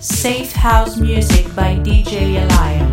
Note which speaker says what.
Speaker 1: Safe House Music by DJ
Speaker 2: Elias.